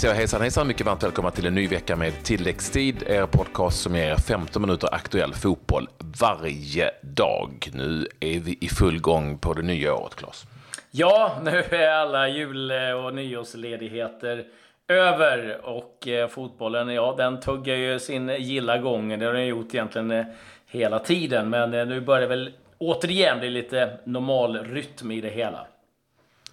säger hejsan hejsan, mycket varmt välkomna till en ny vecka med tilläggstid, er podcast som ger 15 minuter aktuell fotboll varje dag. Nu är vi i full gång på det nya året, Claes. Ja, nu är alla jul och nyårsledigheter över och eh, fotbollen, ja, den tuggar ju sin gilla gång. Det har den gjort egentligen eh, hela tiden, men eh, nu börjar det väl återigen bli lite normal rytm i det hela.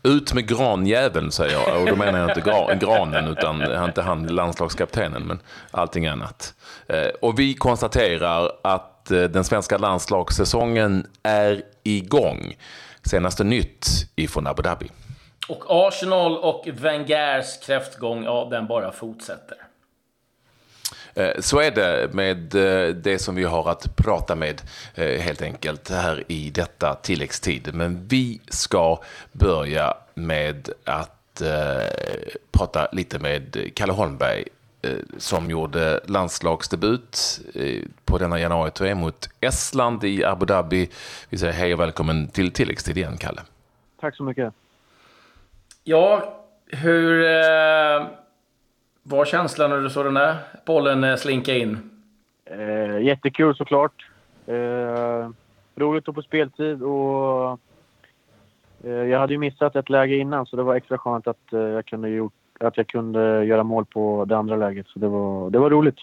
Ut med granjäveln, säger jag. Och då menar jag inte granen, utan inte han landslagskaptenen, men allting annat. Eh, och vi konstaterar att eh, den svenska landslagssäsongen är igång. Senaste nytt ifrån Abu Dhabi. Och Arsenal och Wengers kräftgång, ja, den bara fortsätter. Eh, så är det med eh, det som vi har att prata med eh, helt enkelt här i detta tilläggstid. Men vi ska börja med att prata lite med Kalle Holmberg som gjorde landslagsdebut på denna januari mot Estland i Abu Dhabi. Vi säger hej och välkommen till tilläggstid igen, Kalle. Tack så mycket. Ja, hur eh, var känslan när du såg den där bollen eh, slinka in? Eh, jättekul såklart. Eh, roligt att få speltid och eh, jag hade ju missat ett läge innan så det var extra skönt att, eh, jag, kunde gjort, att jag kunde göra mål på det andra läget. Så det var, det var roligt.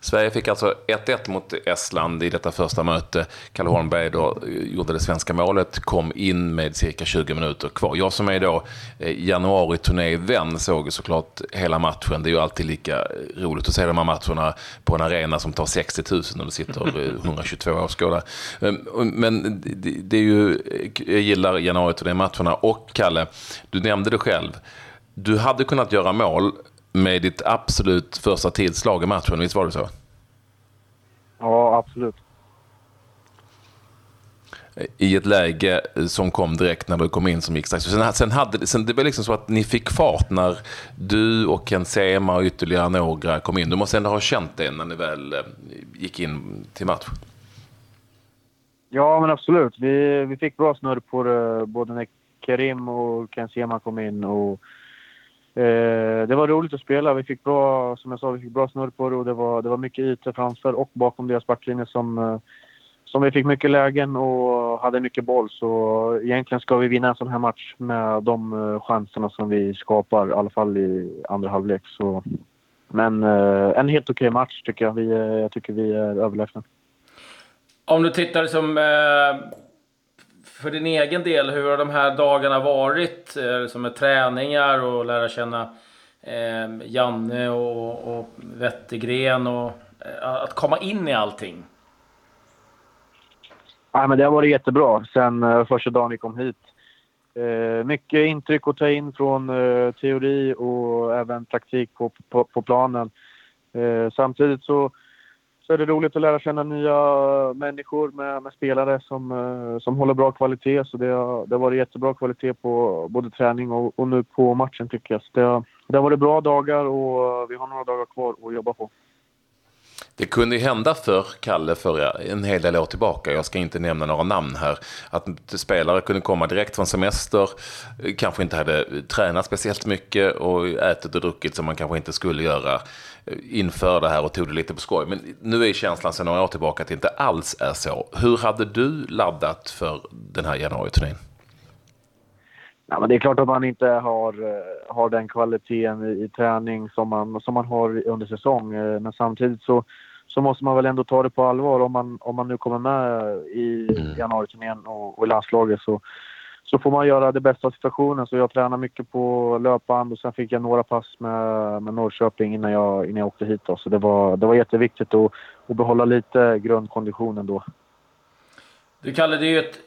Sverige fick alltså 1-1 mot Estland i detta första möte. Kalle Holmberg då gjorde det svenska målet, kom in med cirka 20 minuter kvar. Jag som är då eh, januari-turné-vän såg såklart hela matchen. Det är ju alltid lika roligt att se de här matcherna på en arena som tar 60 000 och det sitter 122 åskådare. Men det är ju, jag gillar januari-turné-matcherna och Kalle, du nämnde det själv. Du hade kunnat göra mål med ditt absolut första tillslag i matchen, visst var det så? Ja, absolut. I ett läge som kom direkt när du kom in som gick strax. Sen, sen, hade, sen det var liksom så att ni fick fart när du och Ken Sema och ytterligare några kom in. Du måste ändå ha känt det när ni väl eh, gick in till match. Ja, men absolut. Vi, vi fick bra snurr på det både när Kerim och Ken Sema kom in. Och Eh, det var roligt att spela. Vi fick bra, som jag sa, vi fick bra snurr på det och det var, det var mycket ytor framför och bakom deras backlinje som, eh, som vi fick mycket lägen och hade mycket boll. Så egentligen ska vi vinna en sån här match med de eh, chanserna som vi skapar, i alla fall i andra halvlek. Så, men eh, en helt okej match tycker jag. Vi, eh, jag tycker vi är överlägsna. Om du tittar som eh, för din egen del, hur har de här dagarna varit? Som med träningar och lära känna eh, Janne och, och Wettergren och eh, att komma in i allting? Ja, men det har varit jättebra sen eh, första dagen vi kom hit. Eh, mycket intryck att ta in från eh, teori och även praktik på, på, på planen. Eh, samtidigt så så är det roligt att lära känna nya eh, människor med, med spelare som, eh, som håller bra kvalitet. Så det har, det har varit jättebra kvalitet på både träning och, och nu på matchen tycker jag. Så det, har, det har varit bra dagar och eh, vi har några dagar kvar att jobba på. Det kunde ju hända för Kalle för en hel del år tillbaka, jag ska inte nämna några namn här, att spelare kunde komma direkt från semester, kanske inte hade tränat speciellt mycket och ätit och druckit som man kanske inte skulle göra inför det här och tog det lite på skoj. Men nu är känslan sedan några år tillbaka att det inte alls är så. Hur hade du laddat för den här januari-turnén? Ja, men det är klart att man inte har, eh, har den kvaliteten i, i träning som man, som man har under säsong. Eh, men samtidigt så, så måste man väl ändå ta det på allvar om man, om man nu kommer med i mm. januari-turnén och, och i landslaget. Så, så får man göra det bästa av situationen. Så jag tränar mycket på löpband och sen fick jag några pass med, med Norrköping innan jag, innan jag åkte hit. Då. Så det var, det var jätteviktigt att, att behålla lite grundkonditionen då. Du Kalle, det är ju ett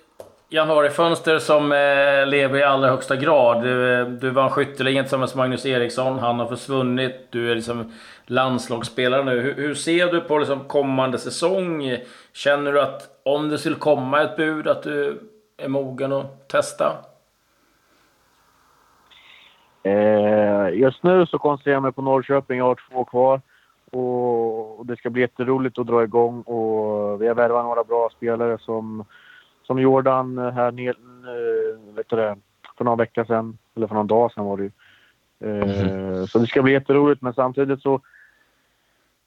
januarifönster som eh, lever i allra högsta grad. Du, eh, du vann skytteligan tillsammans med Magnus Eriksson. Han har försvunnit. Du är liksom landslagsspelare nu. Hur, hur ser du på liksom kommande säsong? Känner du att om det skulle komma ett bud att du är mogen att testa? Eh, just nu så koncentrerar jag mig på Norrköping. Jag har två kvar. Och det ska bli jätteroligt att dra igång. Och vi har värvat några bra spelare som, som Jordan här eh, vet du det, för några veckor sedan. Eller för någon dag sedan var det ju. Mm. Så det ska bli jätteroligt, men samtidigt så,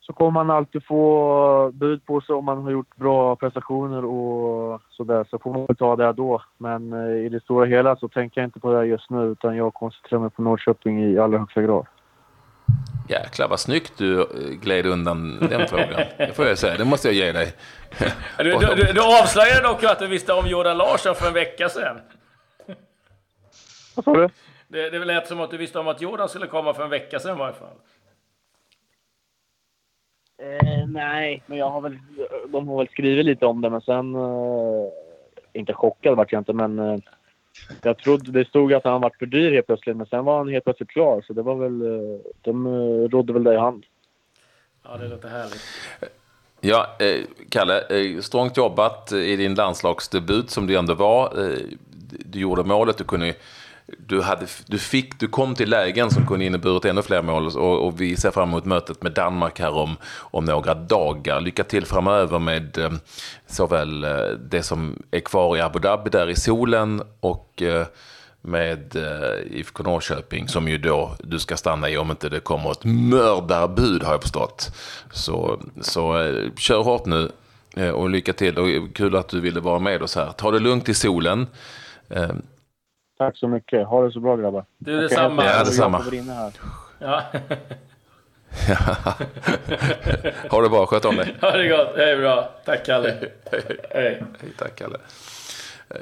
så kommer man alltid få bud på sig om man har gjort bra prestationer och sådär. Så får man ta det då. Men i det stora hela så tänker jag inte på det just nu, utan jag koncentrerar mig på Norrköping i allra högsta grad. Jäklar vad snyggt du eh, gled undan den frågan. Det får jag säga, det måste jag ge dig. Du, du, du, du avslöjade dock att du visste om Jordan Larsson för en vecka sedan. Vad sa du? Det, det lät som att du visste om att Jordan skulle komma för en vecka sedan i varje fall. Eh, nej, men jag har väl, de har väl skrivit lite om det, men sen... Eh, inte chockad vart jag inte, men... Eh, jag trodde det stod att han var för dyr helt plötsligt, men sen var han helt plötsligt klar. Så det var väl, eh, de eh, rådde väl det i hand. Ja, det låter härligt. Ja, eh, Kalle, eh, strångt jobbat i din landslagsdebut som du ändå var. Eh, du gjorde målet, du kunde du, hade, du, fick, du kom till lägen som kunde inneburit ännu fler mål och, och, vi ser fram emot mötet med Danmark här om, om några dagar. Lycka till framöver med eh, såväl eh, det som är kvar i Abu Dhabi där i solen och eh, med eh, IFK Norrköping som ju då du ska stanna i om inte det kommer ett mördarbud har jag förstått. Så, så eh, kör hårt nu eh, och lycka till och kul att du ville vara med oss här. Ta det lugnt i solen. Eh, Eh, Tack så mycket. Ha det så bra grabbar. Du detsamma. Ja, detsamma. Ja. ha det bra. Sköt om dig. Ha det gott. Det är bra. Tack Kalle. Hej. Tack Kalle.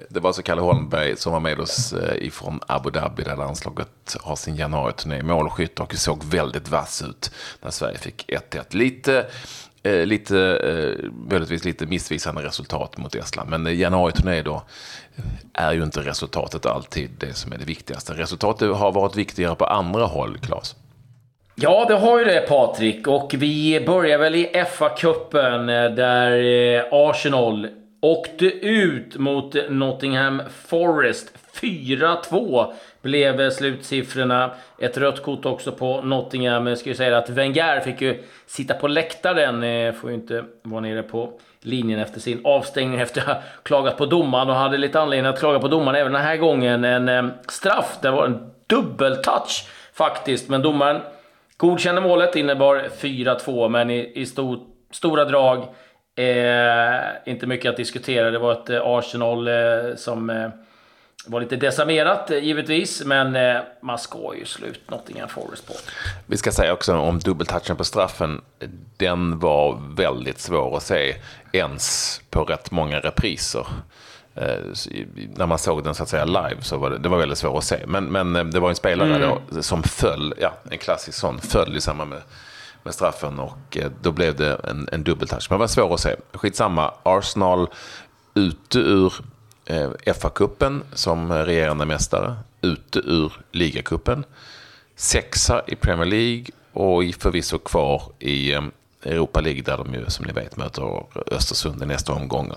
Det var alltså Kalle Holmberg som var med oss eh, ifrån Abu Dhabi där landslaget har sin januariturné. Målskytt och såg väldigt vass ut när Sverige fick 1-1. Lite eh, lite, eh, möjligtvis lite missvisande resultat mot Estland. Men januariturné då är ju inte resultatet alltid det som är det viktigaste. Resultatet har varit viktigare på andra håll, Claes. Ja, det har ju det Patrik. Och vi börjar väl i FA-cupen eh, där eh, Arsenal åkte ut mot Nottingham Forest. 4-2 blev slutsiffrorna. Ett rött kort också på Nottingham. Jag ska ju säga att Wenger fick ju sitta på läktaren. Eh, får ju inte vara nere på linjen efter sin avstängning efter att ha klagat på domaren och hade lite anledning att klaga på domaren även den här gången. En eh, straff, det var en dubbeltouch faktiskt, men domaren godkände målet, innebar 4-2, men i, i stor, stora drag eh, inte mycket att diskutera. Det var ett eh, Arsenal eh, som eh, var lite decimerat eh, givetvis, men eh, man ska ju slå ut Nottingham Forest på. Vi ska säga också om dubbeltouchen på straffen. Den var väldigt svår att se ens på rätt många repriser. Eh, när man såg den så att säga live så var det, det var väldigt svårt att se. Men, men det var en spelare mm. då, som föll, ja, en klassisk sån, föll i samband med, med straffen och då blev det en, en dubbeltouch. Men det var svårt att se. Skitsamma, Arsenal ute ur Eh, FA-cupen som regerande mästare, ute ur ligacupen, sexa i Premier League och förvisso kvar i eh, Europa League där de ju som ni vet möter Östersund i nästa omgång.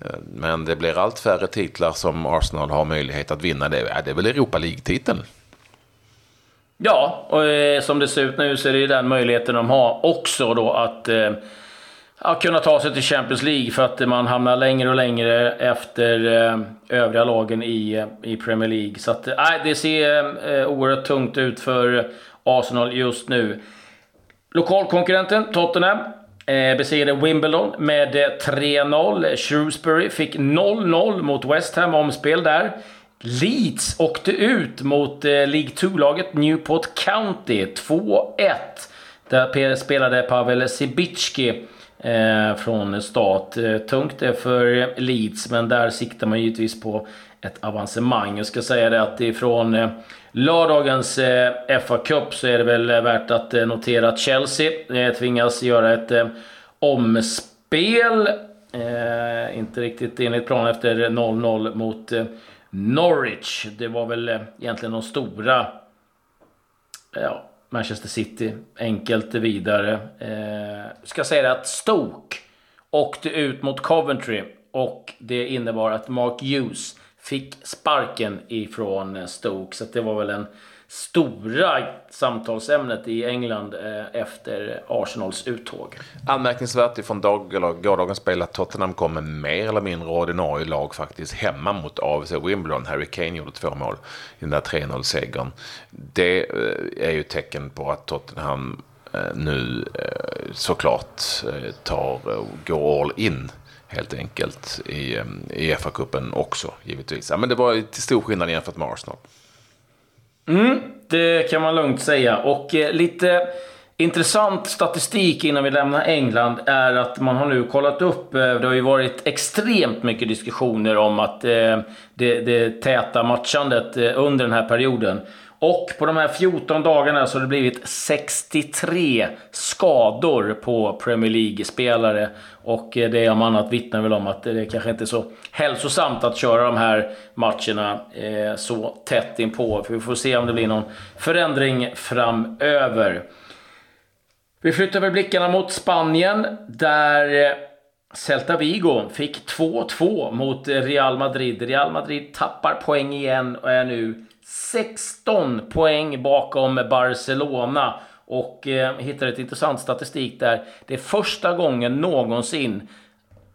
Eh, men det blir allt färre titlar som Arsenal har möjlighet att vinna. Det är, det är väl Europa League-titeln? Ja, och som det ser ut nu så är det den möjligheten de har också då att att kunna ta sig till Champions League för att man hamnar längre och längre efter eh, övriga lagen i, eh, i Premier League. Så att, eh, nej, det ser oerhört tungt ut för Arsenal just nu. Lokalkonkurrenten Tottenham eh, besegrade Wimbledon med 3-0. Shrewsbury fick 0-0 mot West Ham, omspel där. Leeds åkte ut mot eh, League 2-laget Newport County 2-1. Där spelade Pavel Sibicki Eh, från start. Eh, tungt det för Leeds, men där siktar man givetvis på ett avancemang. Jag ska säga det att ifrån eh, lördagens eh, FA Cup så är det väl eh, värt att eh, notera att Chelsea eh, tvingas göra ett eh, omspel. Eh, inte riktigt enligt plan efter 0-0 mot Norwich. Det var väl egentligen de stora ja, Manchester City enkelt vidare. Eh, ska säga att Stoke åkte ut mot Coventry och det innebar att Mark Hughes fick sparken ifrån Stoke. Så det var väl en stora samtalsämnet i England eh, efter Arsenals uttåg. Anmärkningsvärt ifrån dag, eller gårdagens spel att Tottenham kom med mer eller mindre ordinarie lag faktiskt hemma mot AFC Wimbledon. Harry Kane gjorde två mål i den där 3-0-segern. Det eh, är ju tecken på att Tottenham eh, nu såklart tar, går all in helt enkelt i, i FA-cupen också givetvis. Ja, men det var till stor skillnad jämfört med Arsenal. Mm, det kan man lugnt säga. Och eh, lite intressant statistik innan vi lämnar England är att man har nu kollat upp, eh, det har ju varit extremt mycket diskussioner om att eh, det, det täta matchandet eh, under den här perioden. Och på de här 14 dagarna så har det blivit 63 skador på Premier League-spelare. Och eh, det om annat vittnar väl om att det kanske inte är så hälsosamt att köra de här matcherna eh, så tätt inpå. För vi får se om det blir någon förändring framöver. Vi flyttar väl blickarna mot Spanien där eh, Celta Vigo fick 2-2 mot Real Madrid. Real Madrid tappar poäng igen och är nu 16 poäng bakom Barcelona. Och eh, hittade ett intressant statistik där. Det är första gången någonsin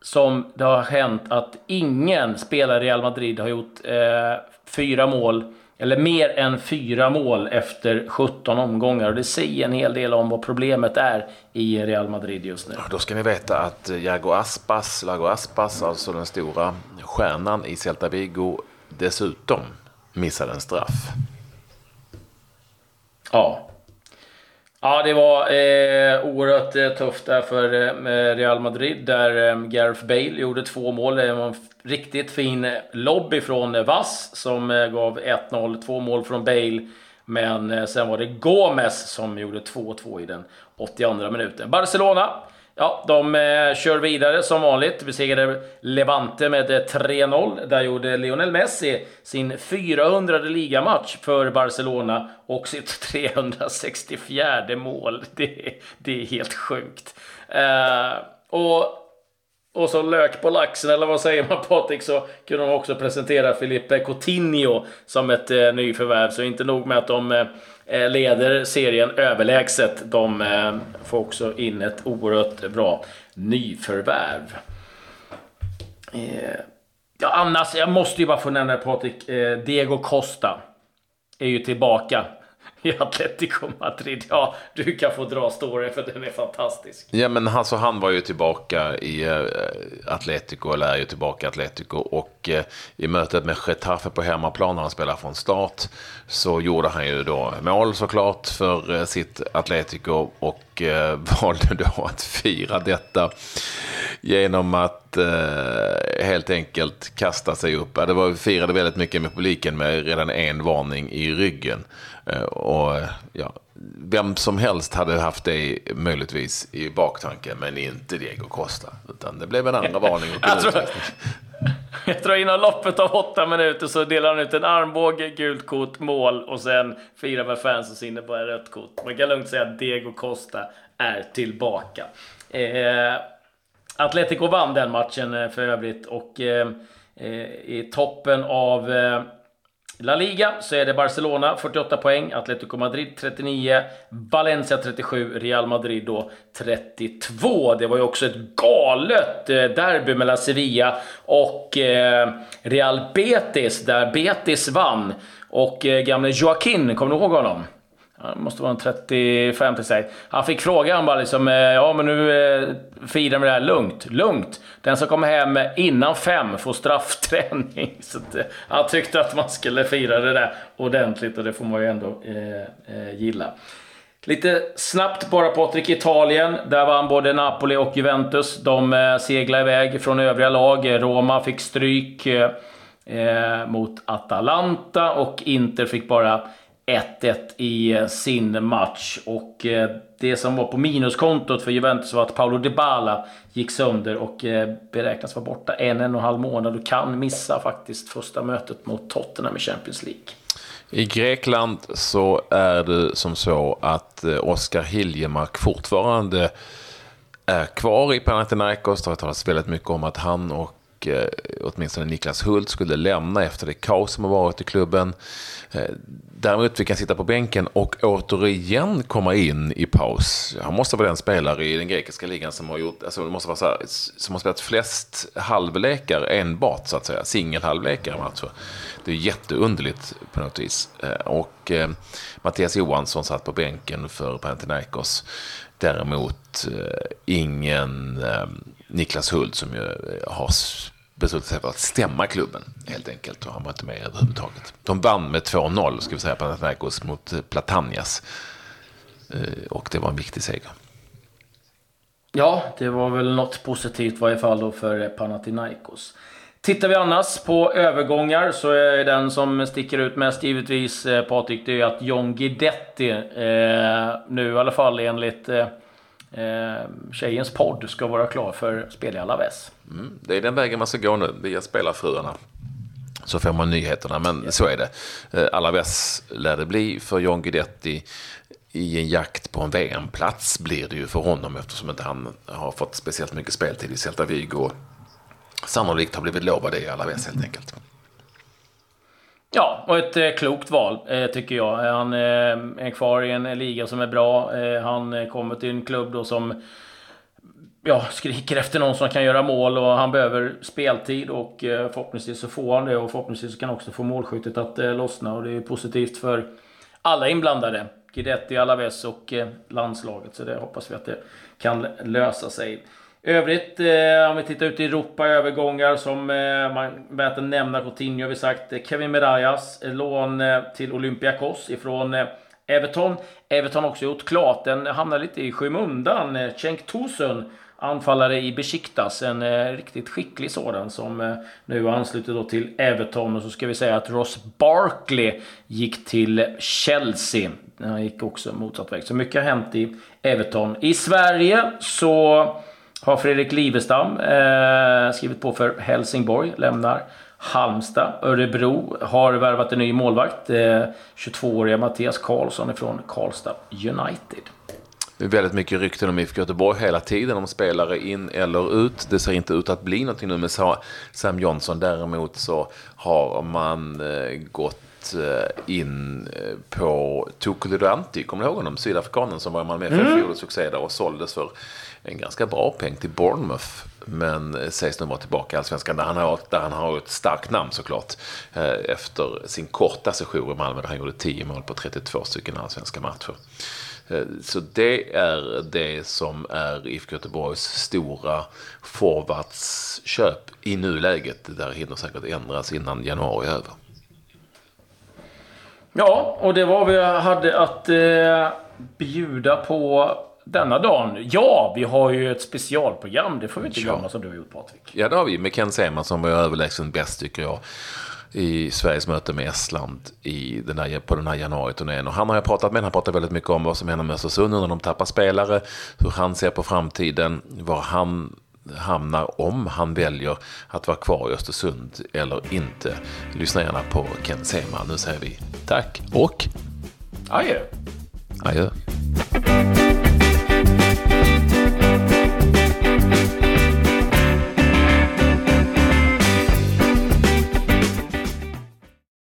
som det har hänt att ingen spelare i Real Madrid har gjort eh, fyra mål eller mer än fyra mål efter 17 omgångar. Och det säger en hel del om vad problemet är i Real Madrid just nu. Då ska ni veta att Jago Aspas, Lago Aspas, alltså den stora stjärnan i Celta Vigo, dessutom missade en straff. Ja. Ja, det var eh, oerhört eh, tufft där för eh, Real Madrid där eh, Gareth Bale gjorde två mål. Det var en riktigt fin eh, lobby från eh, Vass som eh, gav 1-0. Två mål från Bale. Men eh, sen var det Gomes som gjorde 2-2 i den 82 minuten. Barcelona Ja, de eh, kör vidare som vanligt. Besegrade Levante med eh, 3-0. Där gjorde Lionel Messi sin 400 ligamatch för Barcelona och sitt 364 mål. Det, det är helt sjukt. Eh, och, och så lök på laxen, eller vad säger man Patrik, så kunde de också presentera Filipe Coutinho som ett eh, nyförvärv. Så inte nog med att de Eh, Eh, leder serien överlägset. De eh, får också in ett oerhört bra nyförvärv. Eh, ja, annars, jag måste ju bara få nämna Patrik, Diego Costa är ju tillbaka i Atletico Madrid. Ja, du kan få dra storyn för den är fantastisk. Ja, men alltså han var ju tillbaka i uh, Atletico, eller är ju tillbaka i Atletico. Och uh, i mötet med Getafe på hemmaplan, när han spelar från start, så gjorde han ju då mål såklart för uh, sitt Atletico och valde då att fira detta genom att helt enkelt kasta sig upp. Det var, firade väldigt mycket med publiken med redan en varning i ryggen. Eh, och ja, vem som helst hade haft det möjligtvis i baktanken, men inte Diego Costa. Utan det blev en andra varning. jag, tror, jag tror inom loppet av åtta minuter så delar han ut en armbåge, gult kort, mål och sen firar med fansen så innebär rött kort. Man kan lugnt säga att Diego Costa är tillbaka. Eh, Atletico vann den matchen eh, för övrigt och eh, eh, i toppen av eh, La Liga så är det Barcelona 48 poäng, Atletico Madrid 39, Valencia 37, Real Madrid då 32. Det var ju också ett galet eh, derby mellan Sevilla och eh, Real Betis där Betis vann. Och eh, gamle Joaquin, kommer du ihåg honom? Han måste vara en 35 till sig. Han fick frågan bara liksom, eh, ja men nu eh, firar vi det här lugnt. Lugnt! Den som kommer hem innan fem får straffträning. Så att, eh, han tyckte att man skulle fira det där ordentligt och det får man ju ändå eh, eh, gilla. Lite snabbt bara Patrik, Italien. Där vann både Napoli och Juventus. De eh, seglade iväg från övriga lag. Roma fick stryk eh, eh mot Atalanta och Inter fick bara 1-1 i eh, sin match. Och eh, det som var på minuskontot för Juventus var att Paolo Dybala gick sönder och eh, beräknas vara borta en, en och en halv månad och kan missa faktiskt första mötet mot Tottenham i Champions League. I Grekland så är det som så att Oskar Hiljemark fortfarande är kvar i Panathinaikos. Det har talats väldigt mycket om att han och och åtminstone Niklas Hult skulle lämna efter det kaos som har varit i klubben. Däremot fick han sitta på bänken och återigen komma in i paus. Han måste vara den spelare i den grekiska ligan som har gjort, alltså det måste vara så här, som har spelat flest halvlekar enbart så att säga, singelhalvlekar i matcher. Alltså, det är jätteunderligt på något vis. Eh, och eh, Mattias Johansson satt på bänken för Panathinaikos. Däremot eh, ingen eh, Niklas Hult som ju har beslutat sig för att stämma klubben helt enkelt. Och han var inte med överhuvudtaget. De vann med 2-0, ska vi säga, Panathinaikos mot Platanias. Eh, och det var en viktig seger. Ja, det var väl något positivt i varje fall då för Panathinaikos. Tittar vi annars på övergångar så är den som sticker ut mest givetvis eh, Patrik, det är att John Guidetti eh, nu i alla fall enligt eh, eh, tjejens podd ska vara klar för spel i Alaves. Mm, det är den vägen man ska gå nu, via spelarfruarna. Så får man nyheterna, men ja. så är det. Eh, Alaves lär det bli för John Guidetti. I en jakt på en VM-plats blir det ju för honom eftersom inte han har fått speciellt mycket speltid i Celta Vigo. Sannolikt har blivit lovad det i Alaves helt enkelt. Ja, och ett eh, klokt val eh, tycker jag. Eh, han eh, är kvar i en eh, liga som är bra. Eh, han eh, kommer till en klubb då som ja, skriker efter någon som kan göra mål och han behöver speltid och eh, förhoppningsvis så får han det och förhoppningsvis kan han också få målskyttet att eh, lossna och det är positivt för alla inblandade. Guidetti, Alaves och landslaget så det hoppas vi att det kan lösa sig övrigt, eh, om vi tittar ut i Europa, övergångar som eh, man värt att nämna. Coutinho har vi sagt. Eh, Kevin Merayas, eh, lån eh, till Olympiakos ifrån eh, Everton. Everton har också gjort klart. Den hamnar lite i skymundan. Eh, Cenk Tosun, anfallare i Besiktas. En eh, riktigt skicklig sådan som eh, nu har anslutit då till Everton. Och så ska vi säga att Ross Barkley gick till Chelsea. Han gick också motsatt väg. Så mycket har hänt i Everton. I Sverige så har Fredrik Livestam eh, skrivit på för Helsingborg, lämnar Halmstad. Örebro har värvat en ny målvakt. Eh, 22-åriga Mattias Karlsson från Karlstad United. Det är väldigt mycket rykten om IFK Göteborg hela tiden, om spelare in eller ut. Det ser inte ut att bli någonting nu med Sam Johnson. Däremot så har man eh, gått Eh, in eh, på Tukulidanti, kommer du ihåg honom? Sydafrikanen som var man med för mm. gjorde succé där och såldes för en ganska bra peng till Bournemouth. Men eh, sägs nu vara tillbaka i Allsvenskan där han har, där han har ett starkt namn såklart. Efter sin korta session i Malmö där han gjorde 10 mål på 32 stycken allsvenska matcher. Så det är det som är IFK Göteborgs stora forwardsköp i nuläget. Det där hinner säkert ändras innan januari är över. Ja, och det var vad vi hade att eh, bjuda på denna dagen. Ja, vi har ju ett specialprogram. Det får vi inte glömma ja. som du har gjort Patrik. Ja, det har vi. Med Ken Sema som var överlägsen bäst tycker jag. I Sveriges möte med Estland i den här, på den här januariturnén. Och han har jag pratat med. Han pratar väldigt mycket om vad som händer med Östersund när de tappar spelare. Hur han ser på framtiden. Var han hamnar om han väljer att vara kvar i Östersund eller inte. Lyssna gärna på Ken Sema. Nu säger vi tack och adjö. Adjö.